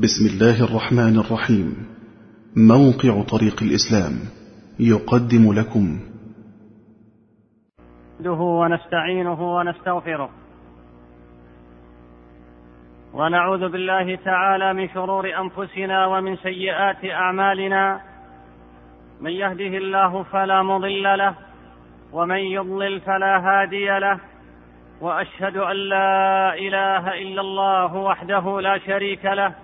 بسم الله الرحمن الرحيم. موقع طريق الإسلام يقدم لكم. نحمده ونستعينه ونستغفره. ونعوذ بالله تعالى من شرور أنفسنا ومن سيئات أعمالنا. من يهده الله فلا مضل له ومن يضلل فلا هادي له. وأشهد أن لا إله إلا الله وحده لا شريك له.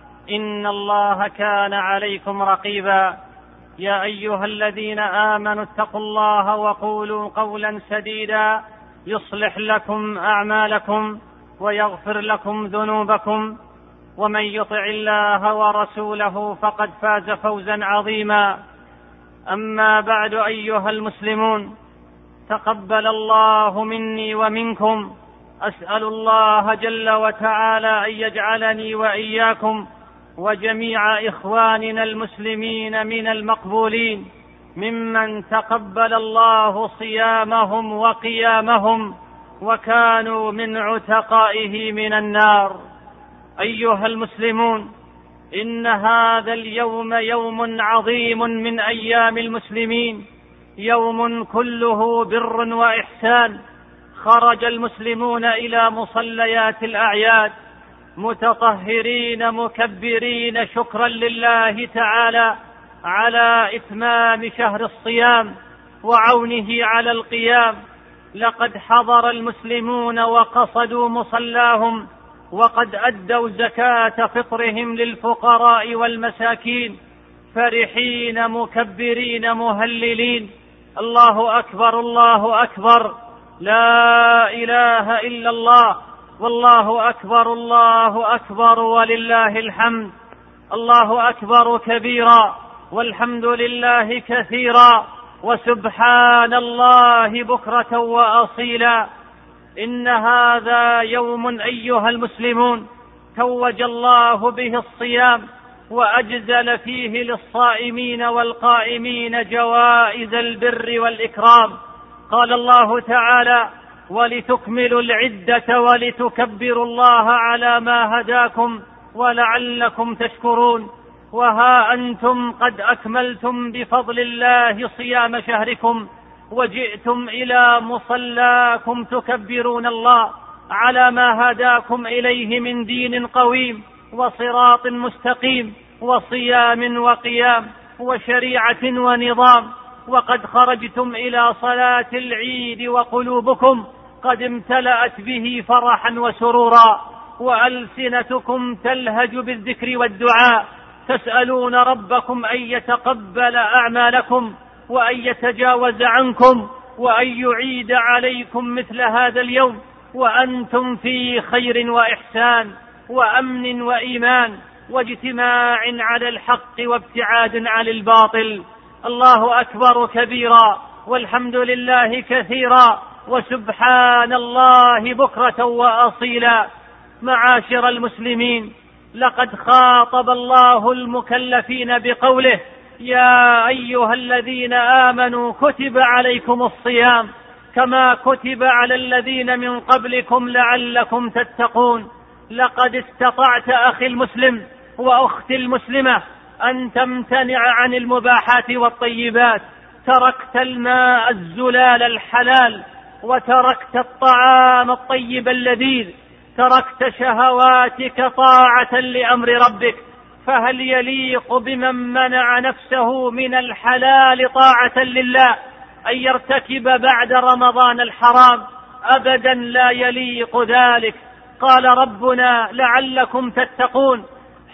إن الله كان عليكم رقيبا. يا أيها الذين آمنوا اتقوا الله وقولوا قولا سديدا. يصلح لكم أعمالكم ويغفر لكم ذنوبكم. ومن يطع الله ورسوله فقد فاز فوزا عظيما. أما بعد أيها المسلمون تقبل الله مني ومنكم. أسأل الله جل وتعالى أن يجعلني وإياكم وجميع إخواننا المسلمين من المقبولين ممن تقبل الله صيامهم وقيامهم وكانوا من عتقائه من النار. أيها المسلمون إن هذا اليوم يوم عظيم من أيام المسلمين. يوم كله بر وإحسان. خرج المسلمون إلى مصليات الأعياد. متطهرين مكبرين شكرا لله تعالى على إتمام شهر الصيام وعونه على القيام. لقد حضر المسلمون وقصدوا مصلاهم وقد أدوا زكاة فطرهم للفقراء والمساكين. فرحين مكبرين مهللين. الله أكبر الله أكبر. لا إله إلا الله. والله أكبر الله أكبر ولله الحمد. الله أكبر كبيرا والحمد لله كثيرا. وسبحان الله بكرة وأصيلا. إن هذا يوم أيها المسلمون توج الله به الصيام وأجزل فيه للصائمين والقائمين جوائز البر والإكرام. قال الله تعالى ولتكملوا العدة ولتكبروا الله على ما هداكم ولعلكم تشكرون. وها أنتم قد أكملتم بفضل الله صيام شهركم وجئتم إلى مصلاكم تكبرون الله على ما هداكم إليه من دين قويم وصراط مستقيم وصيام وقيام وشريعة ونظام. وقد خرجتم إلى صلاة العيد وقلوبكم قد امتلأت به فرحا وسرورا وألسنتكم تلهج بالذكر والدعاء. تسألون ربكم أن يتقبل أعمالكم وأن يتجاوز عنكم وأن يعيد عليكم مثل هذا اليوم. وأنتم في خير وإحسان وأمن وإيمان واجتماع على الحق وابتعاد عن الباطل. الله أكبر كبيرا والحمد لله كثيرا. وسبحان الله بكرة وأصيلا. معاشر المسلمين لقد خاطب الله المكلفين بقوله يا أيها الذين آمنوا كتب عليكم الصيام كما كتب على الذين من قبلكم لعلكم تتقون. لقد استطعت أخي المسلم وأختي المسلمة أن تمتنع عن المباحات والطيبات. تركت الماء الزلال الحلال وتركت الطعام الطيب اللذيذ تركت شهواتك طاعة لأمر ربك فهل يليق بمن منع نفسه من الحلال طاعة لله؟ أن يرتكب بعد رمضان الحرام؟ ابدا لا يليق ذلك. قال ربنا لعلكم تتقون.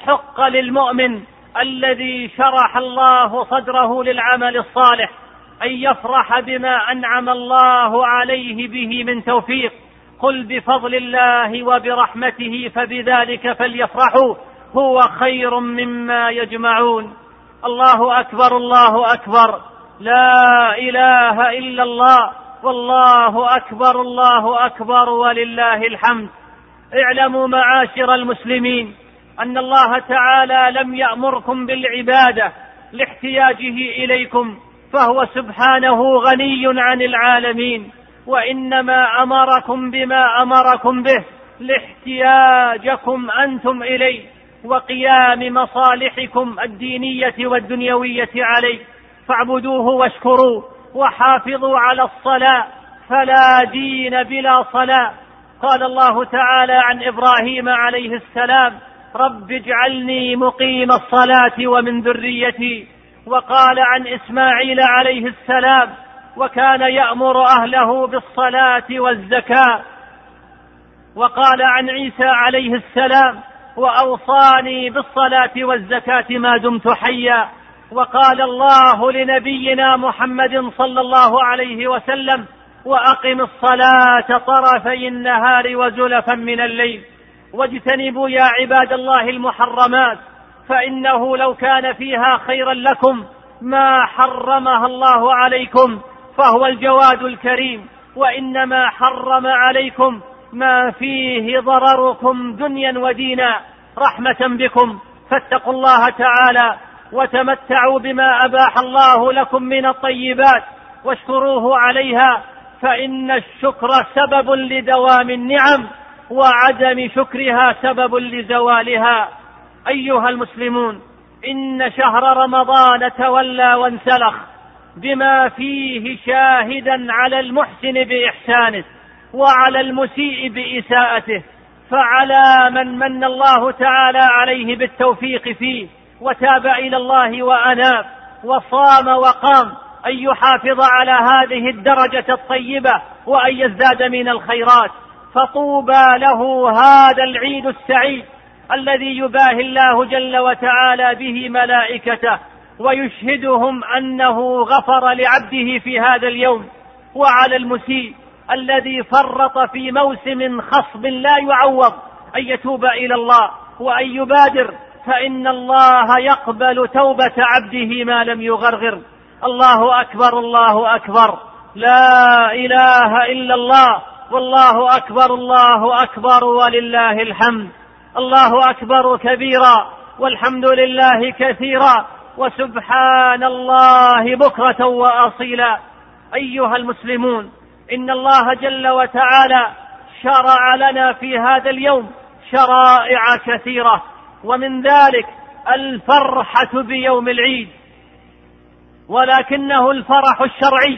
حق للمؤمن الذي شرح الله صدره للعمل الصالح. أن يفرح بما أنعم الله عليه به من توفيق. قل بفضل الله وبرحمته فبذلك فليفرحوا. هو خير مما يجمعون. الله أكبر الله أكبر. لا إله إلا الله. والله أكبر الله أكبر ولله الحمد. اعلموا معاشر المسلمين أن الله تعالى لم يأمركم بالعبادة لاحتياجه إليكم. فهو سبحانه غني عن العالمين. وإنما أمركم بما أمركم به لاحتياجكم أنتم إليه وقيام مصالحكم الدينية والدنيوية عليه. فاعبدوه واشكروه وحافظوا على الصلاة فلا دين بلا صلاة. قال الله تعالى عن إبراهيم عليه السلام رب اجعلني مقيم الصلاة ومن ذريتي. وقال عن إسماعيل عليه السلام وكان يأمر أهله بالصلاة والزكاة. وقال عن عيسى عليه السلام وأوصاني بالصلاة والزكاة ما دمت حيا. وقال الله لنبينا محمد صلى الله عليه وسلم وأقم الصلاة طرفي النهار وزلفا من الليل. واجتنبوا يا عباد الله المحرمات. فإنه لو كان فيها خيرا لكم ما حرمها الله عليكم فهو الجواد الكريم وإنما حرم عليكم ما فيه ضرركم دنيا ودينا. رحمة بكم فاتقوا الله تعالى وتمتعوا بما أباح الله لكم من الطيبات واشكروه عليها فإن الشكر سبب لدوام النعم وعدم شكرها سبب لزوالها. أيها المسلمون إن شهر رمضان تولى وانسلخ بما فيه شاهدا على المحسن بإحسانه وعلى المسيء بإساءته فعلى من من الله تعالى عليه بالتوفيق فيه وتاب إلى الله وأناب وصام وقام أن يحافظ على هذه الدرجة الطيبة وأن يزداد من الخيرات. فطوبى له هذا العيد السعيد الذي يباهي الله جل وتعالى به ملائكته ويشهدهم أنه غفر لعبده في هذا اليوم وعلى المسيء الذي فرط في موسم خصب لا يعوض. أن يتوب إلى الله وأن يبادر فإن الله يقبل توبة عبده ما لم يغرغر. الله أكبر الله أكبر. لا إله إلا الله. والله أكبر الله أكبر ولله الحمد. الله أكبر كبيرا والحمد لله كثيرا وسبحان الله بكرة وأصيلا. أيها المسلمون إن الله جل وتعالى شرع لنا في هذا اليوم شرائع كثيرة ومن ذلك الفرحة بيوم العيد. ولكنه الفرح الشرعي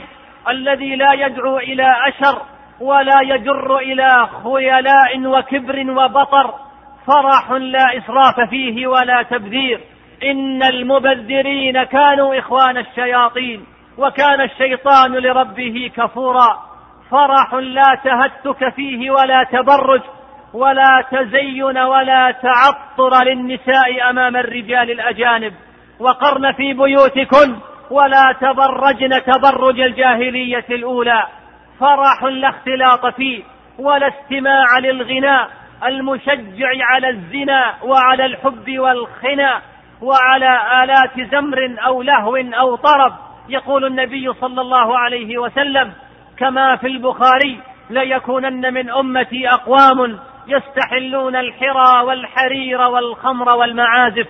الذي لا يدعو إلى أشر ولا يجر إلى خيلاء وكبر وبطر. فرح لا إسراف فيه ولا تبذير. إن المبذرين كانوا إخوان الشياطين وكان الشيطان لربه كفورا. فرح لا تهتك فيه ولا تبرج ولا تزين ولا تعطر للنساء أمام الرجال الأجانب. وقرن في بيوتكن ولا تبرجن تبرج الجاهلية الأولى. فرح لا اختلاط فيه ولا استماع للغناء. المشجع على الزنا وعلى الحب والخنا وعلى آلات زمر أو لهو أو طرب. يقول النبي صلى الله عليه وسلم كما في البخاري ليكونن من أمتي أقوام يستحلون الحرى والحرير والخمر والمعازف.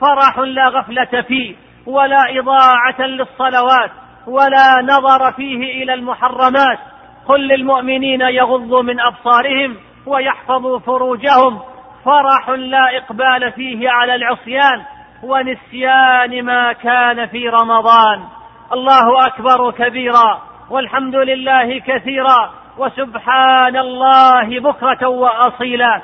فرح لا غفلة فيه ولا إضاعة للصلوات ولا نظر فيه إلى المحرمات. قل للمؤمنين يغضوا من أبصارهم ويحفظوا فروجهم. فرح لا إقبال فيه على العصيان ونسيان ما كان في رمضان. الله أكبر كبيرا والحمد لله كثيرا وسبحان الله بكرة وأصيلا.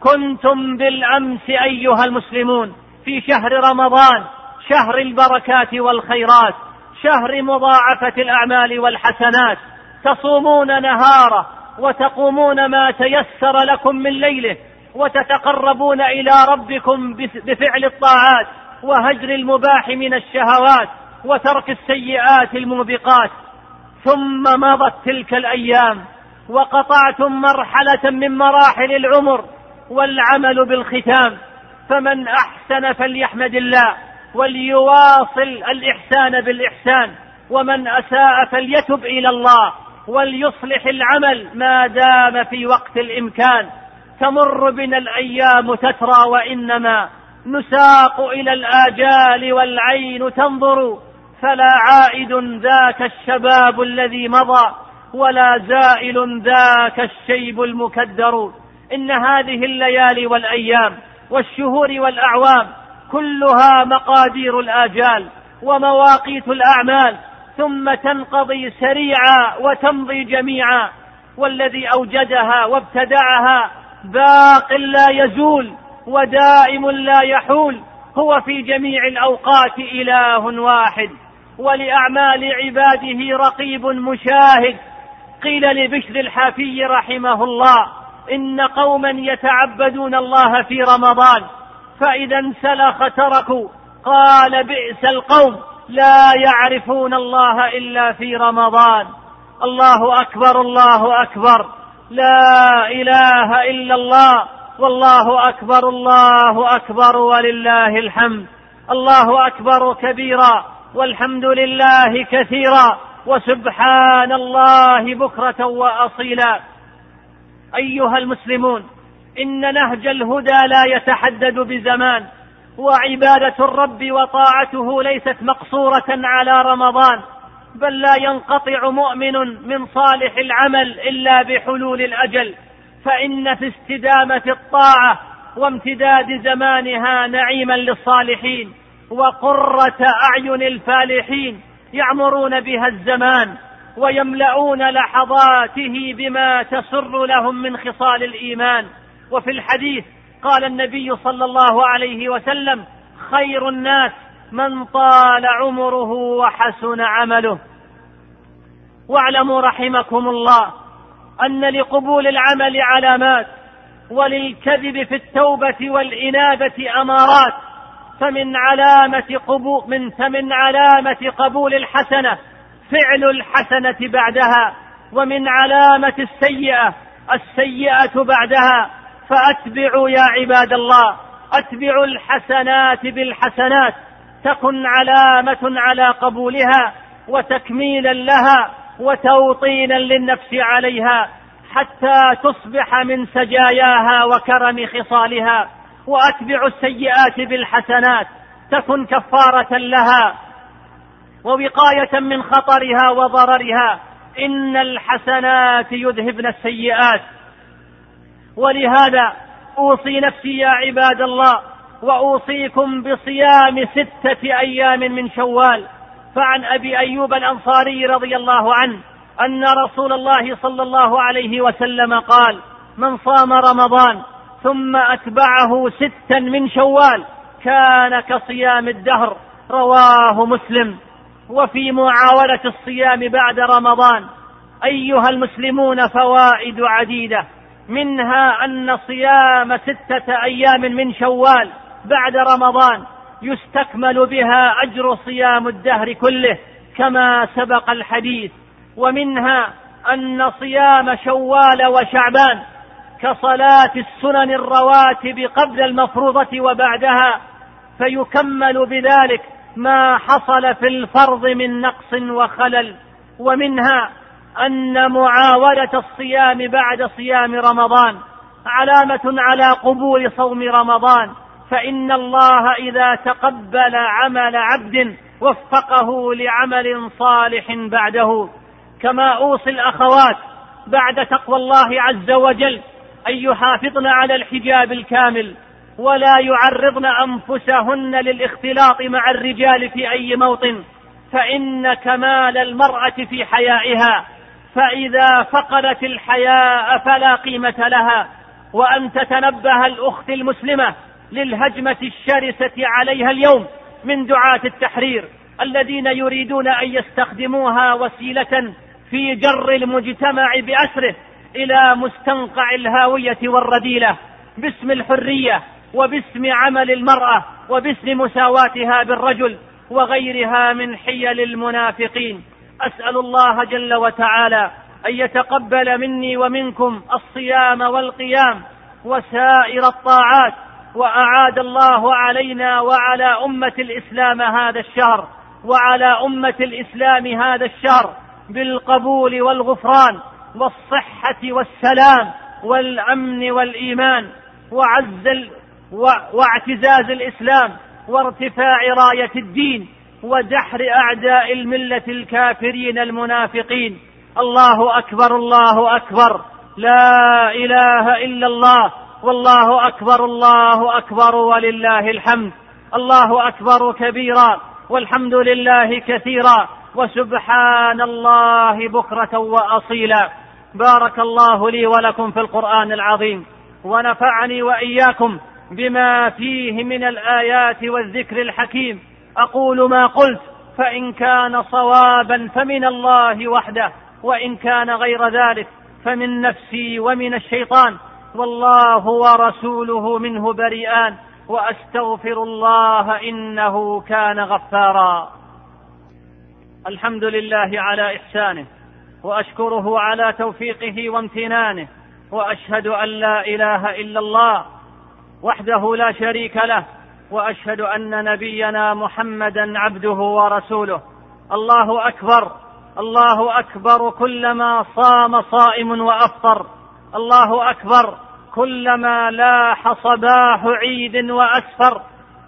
كنتم بالأمس أيها المسلمون في شهر رمضان شهر البركات والخيرات شهر مضاعفة الأعمال والحسنات. تصومون نهاره وتقومون ما تيسر لكم من ليله وتتقربون إلى ربكم بفعل الطاعات وهجر المباح من الشهوات وترك السيئات الموبقات. ثم مضت تلك الأيام وقطعتم مرحلة من مراحل العمر والعمل بالختام. فمن أحسن فليحمد الله وليواصل الإحسان بالإحسان ومن أساء فليتب إلى الله. وليصلح العمل ما دام في وقت الإمكان. تمر بنا الأيام تترى وإنما نساق إلى الآجال والعين تنظر. فلا عائد ذاك الشباب الذي مضى ولا زائل ذاك الشيب المكدر. إن هذه الليالي والأيام والشهور والأعوام كلها مقادير الآجال ومواقيت الأعمال. ثم تنقضي سريعا وتمضي جميعا. والذي أوجدها وابتدعها باق لا يزول ودائم لا يحول. هو في جميع الأوقات إله واحد. ولأعمال عباده رقيب مشاهد. قيل لبشر الحافي رحمه الله إن قوما يتعبدون الله في رمضان فإذا انسلخ تركوا. قال بئس القوم. لا يعرفون الله إلا في رمضان. الله أكبر الله أكبر. لا إله إلا الله. والله أكبر الله أكبر ولله الحمد. الله أكبر كبيرا والحمد لله كثيرا. وسبحان الله بكرة وأصيلا. أيها المسلمون إن نهج الهدى لا يتحدد بزمان. وعبادة الرب وطاعته ليست مقصورة على رمضان بل لا ينقطع مؤمن من صالح العمل إلا بحلول الأجل. فإن في استدامة الطاعة وامتداد زمانها نعيما للصالحين وقرة أعين الفالحين يعمرون بها الزمان ويملؤون لحظاته بما تسر لهم من خصال الإيمان. وفي الحديث قال النبي صلى الله عليه وسلم خير الناس من طال عمره وحسن عمله. واعلموا رحمكم الله أن لقبول العمل علامات وللكذب في التوبة والإنابة أمارات فمن علامة قبول من فمن علامة قبول الحسنة فعل الحسنة بعدها ومن علامة السيئة السيئة بعدها. فأتبعوا يا عباد الله أتبعوا الحسنات بالحسنات تكن علامة على قبولها وتكميلا لها وتوطينا للنفس عليها حتى تصبح من سجاياها وكرم خصالها. واتبعوا السيئات بالحسنات تكن كفارة لها ووقاية من خطرها وضررها. إن الحسنات يذهبن السيئات. ولهذا أوصي نفسي يا عباد الله وأوصيكم بصيام ستة أيام من شوال. فعن أبي أيوب الأنصاري رضي الله عنه أن رسول الله صلى الله عليه وسلم قال من صام رمضان ثم أتبعه ستا من شوال كان كصيام الدهر رواه مسلم. وفي معاوله الصيام بعد رمضان أيها المسلمون فوائد عديدة منها أن صيام ستة أيام من شوال بعد رمضان يستكمل بها أجر صيام الدهر كله كما سبق الحديث. ومنها أن صيام شوال وشعبان كصلاة السنن الرواتب قبل المفروضة وبعدها فيكمل بذلك ما حصل في الفرض من نقص وخلل. ومنها أن معاودة الصيام بعد صيام رمضان علامة على قبول صوم رمضان فإن الله إذا تقبل عمل عبد وفقه لعمل صالح بعده. كما أوصي الأخوات بعد تقوى الله عز وجل أن يحافظن على الحجاب الكامل ولا يعرضن أنفسهن للاختلاط مع الرجال في أي موطن فإن كمال المرأة في حيائها فإذا فقدت الحياء فلا قيمة لها وأن تتنبه الأخت المسلمة للهجمة الشرسة عليها اليوم من دعاة التحرير الذين يريدون أن يستخدموها وسيلة في جر المجتمع بأسره إلى مستنقع الهاوية والرذيله باسم الحرية وباسم عمل المرأة وباسم مساواتها بالرجل وغيرها من حيل المنافقين. أسأل الله جل وتعالى أن يتقبل مني ومنكم الصيام والقيام وسائر الطاعات وأعاد الله علينا وعلى أمة الإسلام هذا الشهر وعلى أمة الإسلام هذا الشهر بالقبول والغفران والصحة والسلام والأمن والإيمان وعز واعتزاز الإسلام وارتفاع راية الدين ودحر أعداء الملة الكافرين المنافقين. الله أكبر الله أكبر. لا إله إلا الله. والله أكبر الله أكبر ولله الحمد. الله أكبر كبيرا والحمد لله كثيرا. وسبحان الله بكرة وأصيلا. بارك الله لي ولكم في القرآن العظيم. ونفعني وإياكم بما فيه من الآيات والذكر الحكيم. أقول ما قلت فإن كان صوابا فمن الله وحده وإن كان غير ذلك فمن نفسي ومن الشيطان. والله ورسوله منه بريئان وأستغفر الله إنه كان غفارا. الحمد لله على إحسانه وأشكره على توفيقه وامتنانه وأشهد أن لا إله إلا الله وحده لا شريك له وأشهد أن نبينا محمدا عبده ورسوله. الله أكبر الله أكبر كلما صام صائم وأفطر. الله أكبر كلما لاح صباح عيد وأسفر.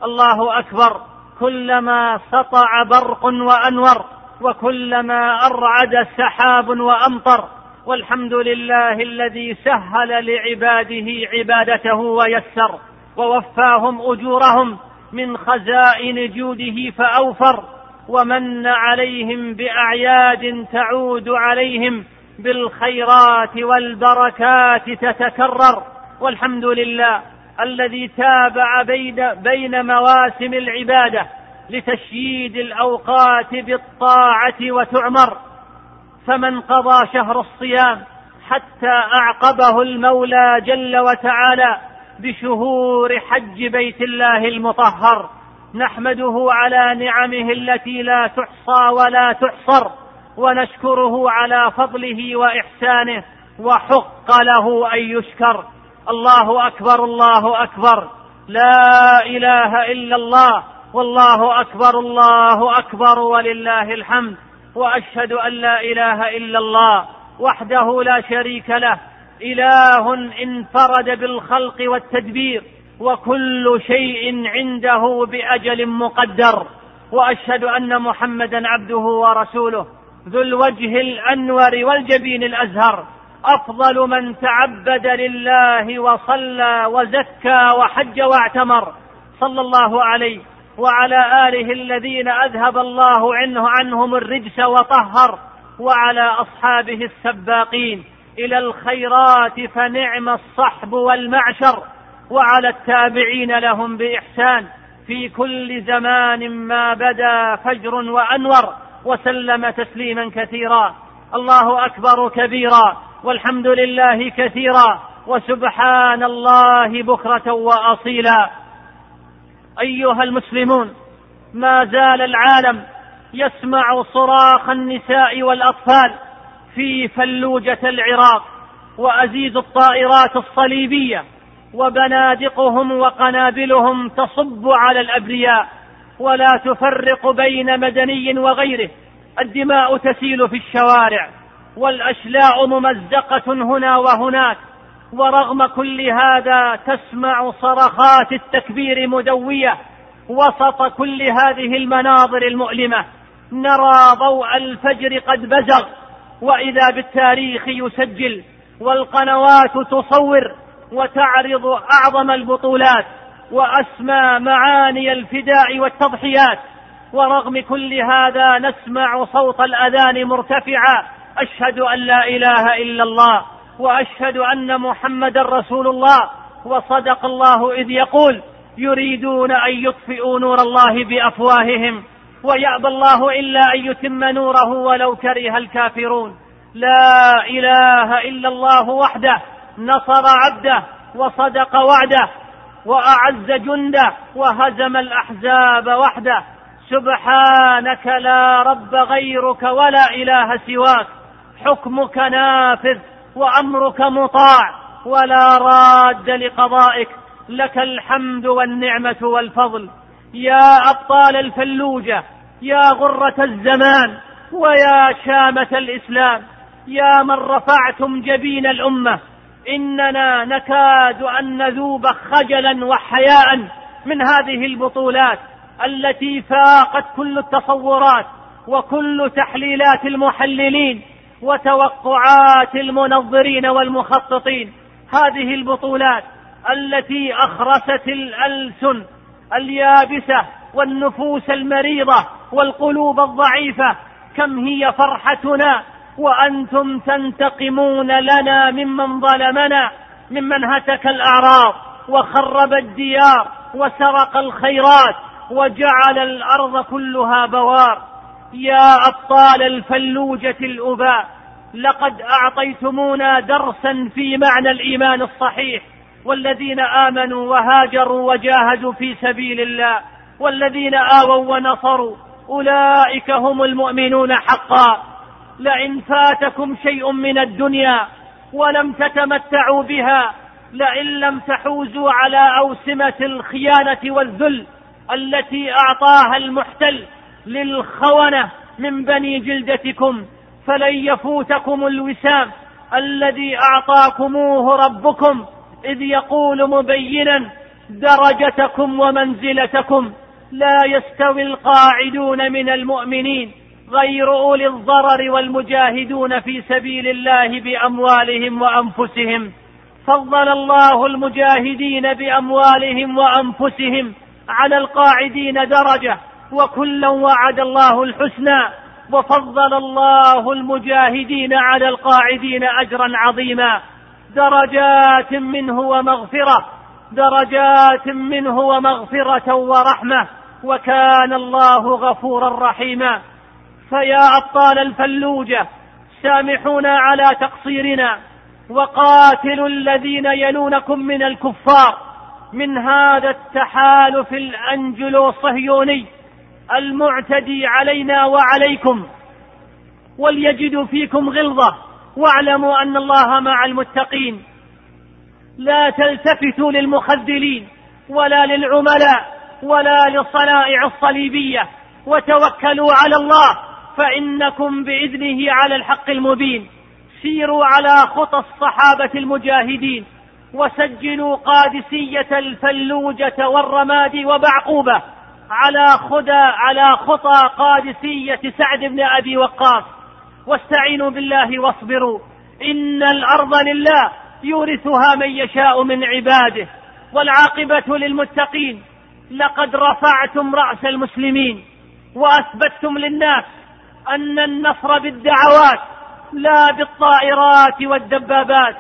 الله أكبر كلما سطع برق وأنور. وكلما أرعد سحاب وأمطر. والحمد لله الذي سهل لعباده عبادته ويسر. ووفاهم أجورهم من خزائن جوده فأوفر ومن عليهم بأعياد تعود عليهم بالخيرات والبركات تتكرر والحمد لله الذي تابع بين, بين مواسم العبادة لتشييد الأوقات بالطاعة وتعمر فمن قضى شهر الصيام حتى أعقبه المولى جل وتعالى بشهور حج بيت الله المطهر نحمده على نعمه التي لا تحصى ولا تحصر ونشكره على فضله وإحسانه وحق له أن يشكر. الله أكبر الله أكبر. لا إله إلا الله. والله أكبر الله أكبر ولله الحمد. وأشهد أن لا إله إلا الله. وحده لا شريك له. إله انفرد بالخلق والتدبير وكل شيء عنده بأجل مقدر. وأشهد أن محمدا عبده ورسوله ذو الوجه الأنور والجبين الأزهر. أفضل من تعبد لله وصلى وزكى وحج واعتمر. صلى الله عليه وعلى آله الذين أذهب الله عنه عنهم الرجس وطهر وعلى أصحابه السباقين. إلى الخيرات فنعم الصحب والمعشر وعلى التابعين لهم بإحسان. في كل زمان ما بدا فجر وأنور وسلم تسليما كثيرا. الله أكبر كبيرا والحمد لله كثيرا. وسبحان الله بكرة وأصيلا. أيها المسلمون ما زال العالم يسمع صراخ النساء والأطفال. في فلوجة العراق وازيز الطائرات الصليبية وبنادقهم وقنابلهم تصب على الأبرياء ولا تفرق بين مدني وغيره. الدماء تسيل في الشوارع والأشلاء ممزقة هنا وهناك ورغم كل هذا تسمع صرخات التكبير مدوية وسط كل هذه المناظر المؤلمة. نرى ضوء الفجر قد بزغ وإذا بالتاريخ يسجل والقنوات تصور وتعرض أعظم البطولات وأسمى معاني الفداء والتضحيات ورغم كل هذا نسمع صوت الأذان مرتفعا أشهد أن لا إله إلا الله وأشهد أن محمدا رسول الله وصدق الله إذ يقول يريدون أن يطفئوا نور الله بأفواههم ويأبى الله إلا أن يتم نوره ولو كره الكافرون. لا إله إلا الله وحده نصر عبده وصدق وعده وأعز جنده وهزم الأحزاب وحده. سبحانك لا رب غيرك ولا إله سواك. حكمك نافذ وأمرك مطاع ولا راد لقضائك. لك الحمد والنعمة والفضل. يا أبطال الفلوجة يا غرة الزمان ويا شامة الإسلام يا من رفعتم جبين الأمة إننا نكاد أن نذوب خجلا وحياء من هذه البطولات التي فاقت كل التصورات وكل تحليلات المحللين وتوقعات المنظرين والمخططين. هذه البطولات التي أخرست الألسن اليابسة والنفوس المريضة والقلوب الضعيفة كم هي فرحتنا وأنتم تنتقمون لنا ممن ظلمنا ممن هتك الأعراض وخرب الديار وسرق الخيرات وجعل الأرض كلها بوار. يا أبطال الفلوجة الأباء لقد أعطيتمونا درسا في معنى الإيمان الصحيح. والذين آمنوا وهاجروا وجاهدوا في سبيل الله والذين آووا ونصروا أولئك هم المؤمنون حقا. لئن فاتكم شيء من الدنيا ولم تتمتعوا بها لئن لم تحوزوا على أوسمة الخيانة والذل التي أعطاها المحتل للخونة من بني جلدتكم فلن يفوتكم الوسام الذي أعطاكموه ربكم. إذ يقول مبينا درجتكم ومنزلتكم لا يستوي القاعدون من المؤمنين غير أولي الضرر والمجاهدون في سبيل الله بأموالهم وأنفسهم. فضل الله المجاهدين بأموالهم وأنفسهم على القاعدين درجة وكلا وعد الله الحسنى وفضل الله المجاهدين على القاعدين أجرا عظيما. درجات منه ومغفرة درجات منه ومغفرة ورحمة وكان الله غفورا رحيما. فيا أبطال الفلوجة سامحونا على تقصيرنا وقاتلوا الذين يلونكم من الكفار من هذا التحالف الانجلو صهيوني المعتدي علينا وعليكم وليجدوا فيكم غلظة. واعلموا أن الله مع المتقين. لا تلتفتوا للمخذلين ولا للعملاء ولا للصنائع الصليبية. وتوكلوا على الله فإنكم بإذنه على الحق المبين. سيروا على خطى الصحابة المجاهدين وسجلوا قادسية الفلوجة والرماد وبعقوبة على خدى على خطى قادسية سعد بن أبي وقاص. واستعينوا بالله واصبروا. إن الأرض لله يورثها من يشاء من عباده والعاقبة للمتقين. لقد رفعتم رأس المسلمين وأثبتتم للناس أن النصر بالدعوات لا بالطائرات والدبابات.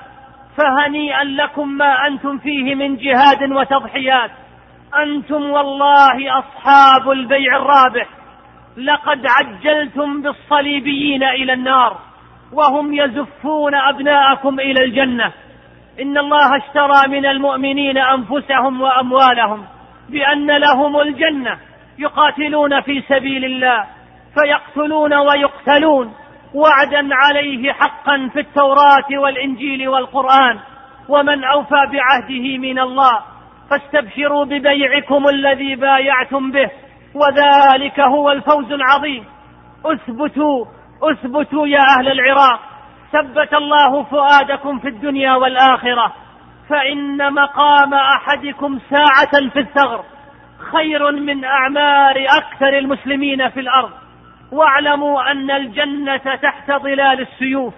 فهنيئا لكم ما أنتم فيه من جهاد وتضحيات. أنتم والله أصحاب البيع الرابح. لقد عجلتم بالصليبيين إلى النار وهم يزفون أبناءكم إلى الجنة. إن الله اشترى من المؤمنين أنفسهم وأموالهم بأن لهم الجنة يقاتلون في سبيل الله فيقتلون ويقتلون وعدا عليه حقا في التوراة والإنجيل والقرآن. ومن أوفى بعهده من الله فاستبشروا ببيعكم الذي بايعتم به وذلك هو الفوز العظيم. اثبتوا اثبتوا يا أهل العراق. ثبت الله فؤادكم في الدنيا والآخرة. فإن مقام أحدكم ساعة في الثغر خير من أعمار أكثر المسلمين في الأرض. واعلموا أن الجنة تحت ظلال السيوف.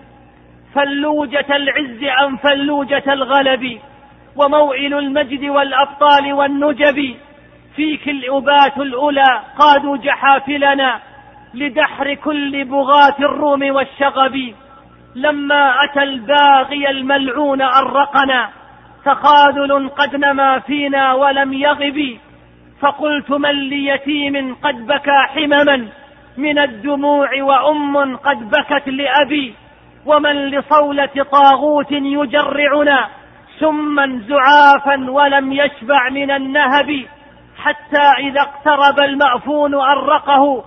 فلوجة العز أم فلوجة الغلب؟ وموئل المجد والأبطال والنجب؟ فيك الأبات الأولى قادوا جحافلنا لدحر كل بغاة الروم والشغب. لما أتى الباغي الملعون أرقنا تخاذل قد نما فينا ولم يغب. فقلت من ليتيم قد بكى حمما؟ من الدموع وأم قد بكت لأبي. ومن لصولة طاغوت يجرعنا؟ سما زعافا ولم يشبع من النهب. حتى إذا اقترب المأفون أرقه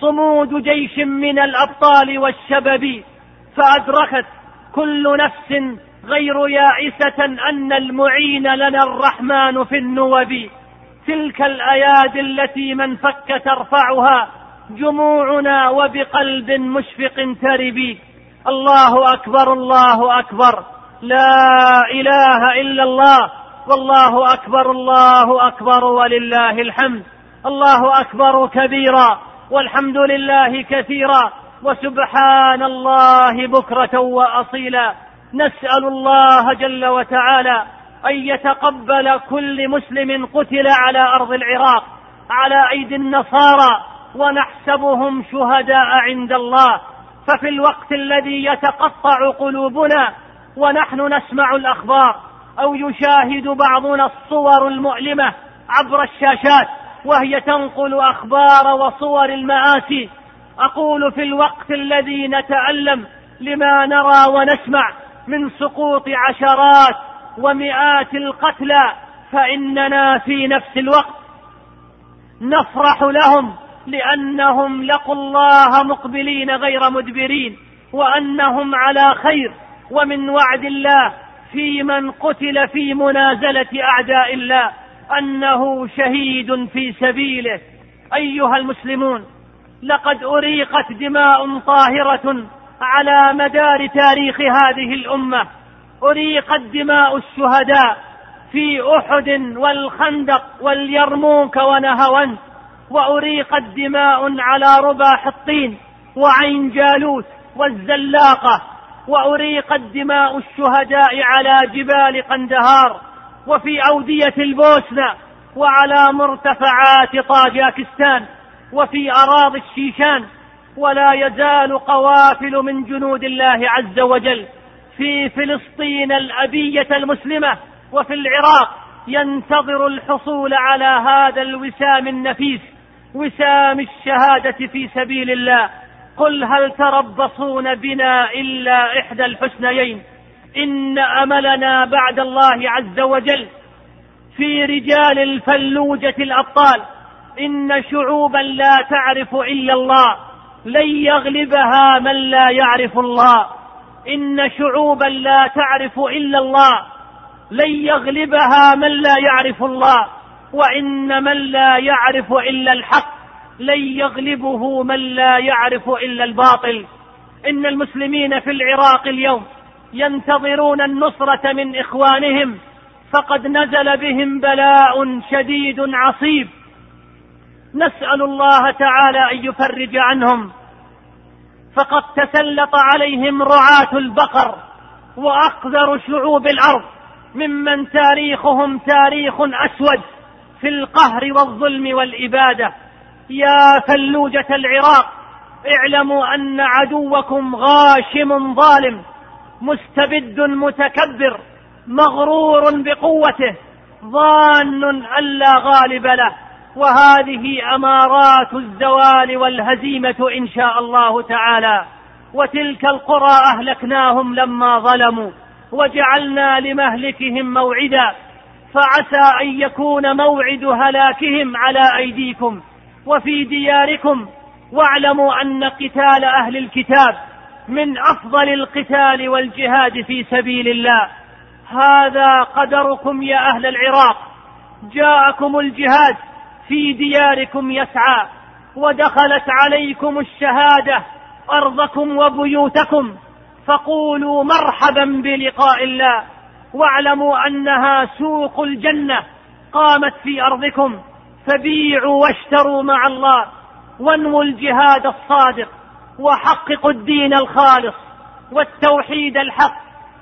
صمود جيش من الأبطال والشبب فأدركت كل نفس غير يائسة أن المعين لنا الرحمن في النوب. تلك الأيادي التي من فك ترفعها جموعنا وبقلب مشفق تربي الله أكبر الله أكبر. لا إله إلا الله. والله أكبر الله أكبر ولله الحمد. الله أكبر كبيرا والحمد لله كثيرا. وسبحان الله بكرة وأصيلا. نسأل الله جل وتعالى أن يتقبل كل مسلم قتل على أرض العراق على أيدي النصارى ونحسبهم شهداء عند الله. ففي الوقت الذي يتقطع قلوبنا ونحن نسمع الأخبار. أو يشاهد بعضنا الصور المؤلمة عبر الشاشات وهي تنقل أخبار وصور المآسي. أقول في الوقت الذي نتألم لما نرى ونسمع من سقوط عشرات ومئات القتلى فإننا في نفس الوقت نفرح لهم لأنهم لقوا الله مقبلين غير مدبرين وأنهم على خير ومن وعد الله. في من قتل في منازلة أعداء الله أنه شهيد في سبيله. أيها المسلمون لقد أريقت دماء طاهرة على مدار تاريخ هذه الأمة. أريقت دماء الشهداء في أحد والخندق واليرموك ونهوند وأريقت دماء على ربا حطين وعين جالوت والزلاقة. وأريقت دماء الشهداء على جبال قندهار وفي أودية البوسنة وعلى مرتفعات طاجاكستان وفي أراضي الشيشان ولا يزال قوافل من جنود الله عز وجل في فلسطين الأبية المسلمة وفي العراق ينتظر الحصول على هذا الوسام النفيس وسام الشهادة في سبيل الله. قل هل تربصون بنا إلا إحدى الحسنيين؟ إن أملنا بعد الله عز وجل في رجال الفلوجة الأبطال. إن شعوبا لا تعرف إلا الله لن يغلبها من لا يعرف الله. إن شعوبا لا تعرف إلا الله لن يغلبها من لا يعرف الله. وإن من لا يعرف إلا الحق لن يغلبه من لا يعرف إلا الباطل. إن المسلمين في العراق اليوم ينتظرون النصرة من إخوانهم فقد نزل بهم بلاء شديد عصيب. نسأل الله تعالى أن يفرج عنهم. فقد تسلط عليهم رعاة البقر وأقذر شعوب الأرض ممن تاريخهم تاريخ أسود في القهر والظلم والإبادة. يا فلوجة العراق اعلموا أن عدوكم غاشم ظالم مستبد متكبر مغرور بقوته ظان أن لا غالب له وهذه أمارات الزوال والهزيمة إن شاء الله تعالى. وتلك القرى أهلكناهم لما ظلموا وجعلنا لمهلكهم موعدا فعسى أن يكون موعد هلاكهم على أيديكم. وفي دياركم واعلموا أن قتال أهل الكتاب من أفضل القتال والجهاد في سبيل الله. هذا قدركم يا أهل العراق. جاءكم الجهاد في دياركم يسعى ودخلت عليكم الشهادة أرضكم وبيوتكم. فقولوا مرحبا بلقاء الله واعلموا أنها سوق الجنة قامت في أرضكم. فبيعوا واشتروا مع الله وانووا الجهاد الصادق وحققوا الدين الخالص والتوحيد الحق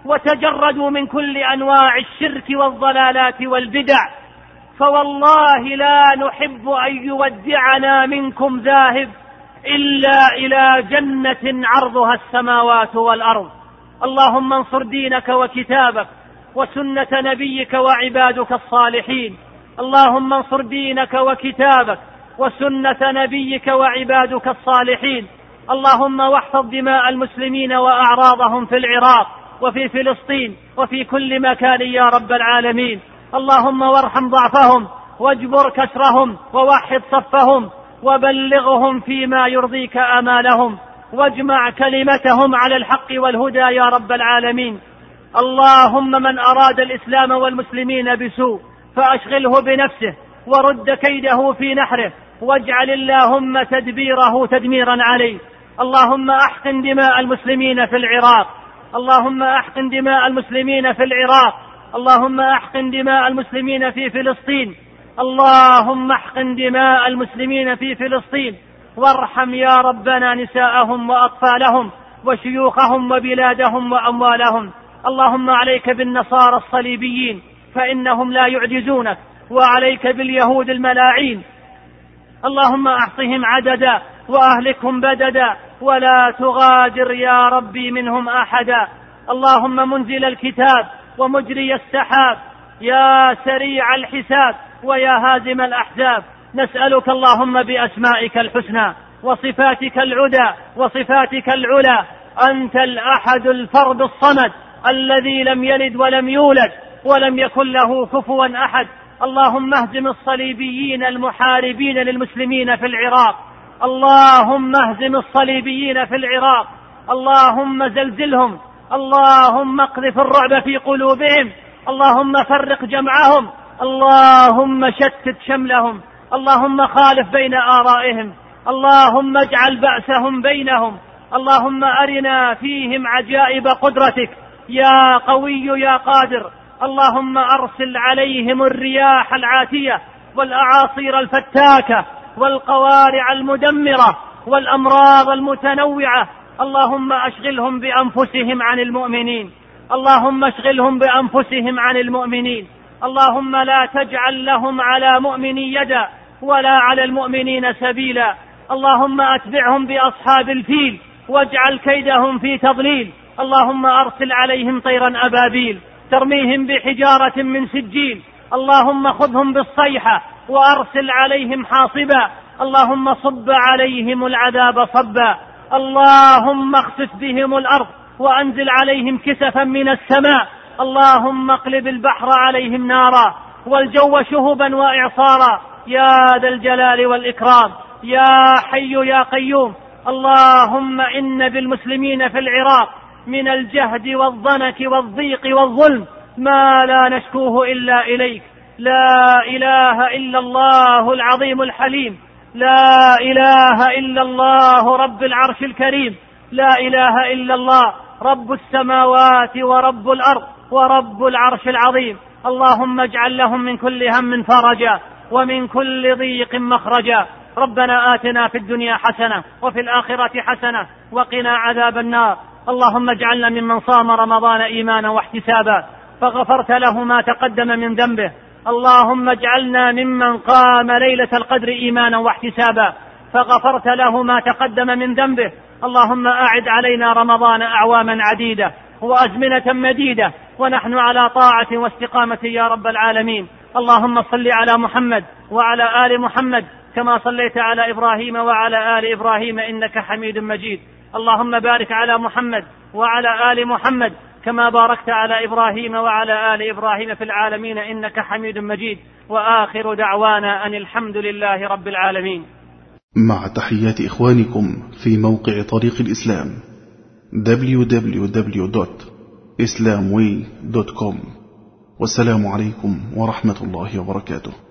وتجردوا من كل أنواع الشرك والضلالات والبدع. فوالله لا نحب أن يودعنا منكم ذاهب إلا إلى جنة عرضها السماوات والأرض. اللهم انصر دينك وكتابك وسنة نبيك وعبادك الصالحين. اللهم انصر دينك وكتابك وسنة نبيك وعبادك الصالحين. اللهم واحفظ دماء المسلمين وأعراضهم في العراق وفي فلسطين وفي كل مكان يا رب العالمين. اللهم وارحم ضعفهم واجبر كسرهم ووحد صفهم وبلغهم فيما يرضيك آمالهم واجمع كلمتهم على الحق والهدى يا رب العالمين. اللهم من أراد الإسلام والمسلمين بسوء فأشغله بنفسه ورد كيده في نحره واجعل اللهم تدبيره تدميرا عليه. اللهم أحقن دماء المسلمين في العراق. اللهم أحقن دماء المسلمين في العراق. اللهم أحقن دماء المسلمين في فلسطين. اللهم أحقن دماء المسلمين في فلسطين. وارحم يا ربنا نساءهم وأطفالهم وشيوخهم وبلادهم وأموالهم. اللهم عليك بالنصارى الصليبيين. فإنهم لا يعجزونك. وعليك باليهود الملاعين. اللهم احصهم عددا وأهلكهم بددا ولا تغادر يا ربي منهم أحدا. اللهم منزل الكتاب ومجري السحاب. يا سريع الحساب ويا هازم الأحزاب. نسألك اللهم بأسمائك الحسنى وصفاتك العدى وصفاتك العلى. أنت الأحد الفرد الصمد الذي لم يلد ولم يولد. ولم يكن له كفوا أحد. اللهم اهزم الصليبيين المحاربين للمسلمين في العراق. اللهم اهزم الصليبيين في العراق. اللهم زلزلهم. اللهم اقذف الرعب في قلوبهم. اللهم فرق جمعهم. اللهم شتت شملهم. اللهم خالف بين آرائهم. اللهم اجعل بأسهم بينهم. اللهم أرنا فيهم عجائب قدرتك. يا قوي يا قادر. اللهم أرسل عليهم الرياح العاتية والأعاصير الفتاكة والقوارع المدمرة والأمراض المتنوعة. اللهم أشغلهم بأنفسهم عن المؤمنين. اللهم أشغلهم بأنفسهم عن المؤمنين. اللهم لا تجعل لهم على مؤمن يدا ولا على المؤمنين سبيلا. اللهم أتبعهم بأصحاب الفيل واجعل كيدهم في تضليل. اللهم أرسل عليهم طيرا أبابيل. ترميهم بحجارة من سجيل. اللهم خذهم بالصيحة وأرسل عليهم حاصبا. اللهم صب عليهم العذاب صبا. اللهم اخسف بهم الأرض وأنزل عليهم كسفا من السماء. اللهم اقلب البحر عليهم نارا والجو شهبا وإعصارا. يا ذا الجلال والإكرام. يا حي يا قيوم. اللهم إن بالمسلمين في العراق من الجهد والضنك والضيق والظلم ما لا نشكوه إلا إليك. لا إله إلا الله العظيم الحليم. لا إله إلا الله رب العرش الكريم. لا إله إلا الله رب السماوات ورب الأرض ورب العرش العظيم. اللهم اجعل لهم من كل هم فرجا ومن كل ضيق مخرجا. ربنا آتنا في الدنيا حسنة وفي الآخرة حسنة وقنا عذاب النار. اللهم اجعلنا ممن صام رمضان إيمانا واحتسابا فغفرت له ما تقدم من ذنبه. اللهم اجعلنا ممن قام ليلة القدر إيمانا واحتسابا فغفرت له ما تقدم من ذنبه. اللهم أعد علينا رمضان أعواما عديدة وأزمنة مديدة ونحن على طاعة واستقامة يا رب العالمين. اللهم صل على محمد وعلى آل محمد كما صليت على إبراهيم وعلى آل إبراهيم إنك حميد مجيد. اللهم بارك على محمد وعلى آل محمد كما باركت على إبراهيم وعلى آل إبراهيم في العالمين إنك حميد مجيد وآخر دعوانا أن الحمد لله رب العالمين. مع تحيات إخوانكم في موقع طريق الإسلام www.islamway.com والسلام عليكم ورحمة الله وبركاته.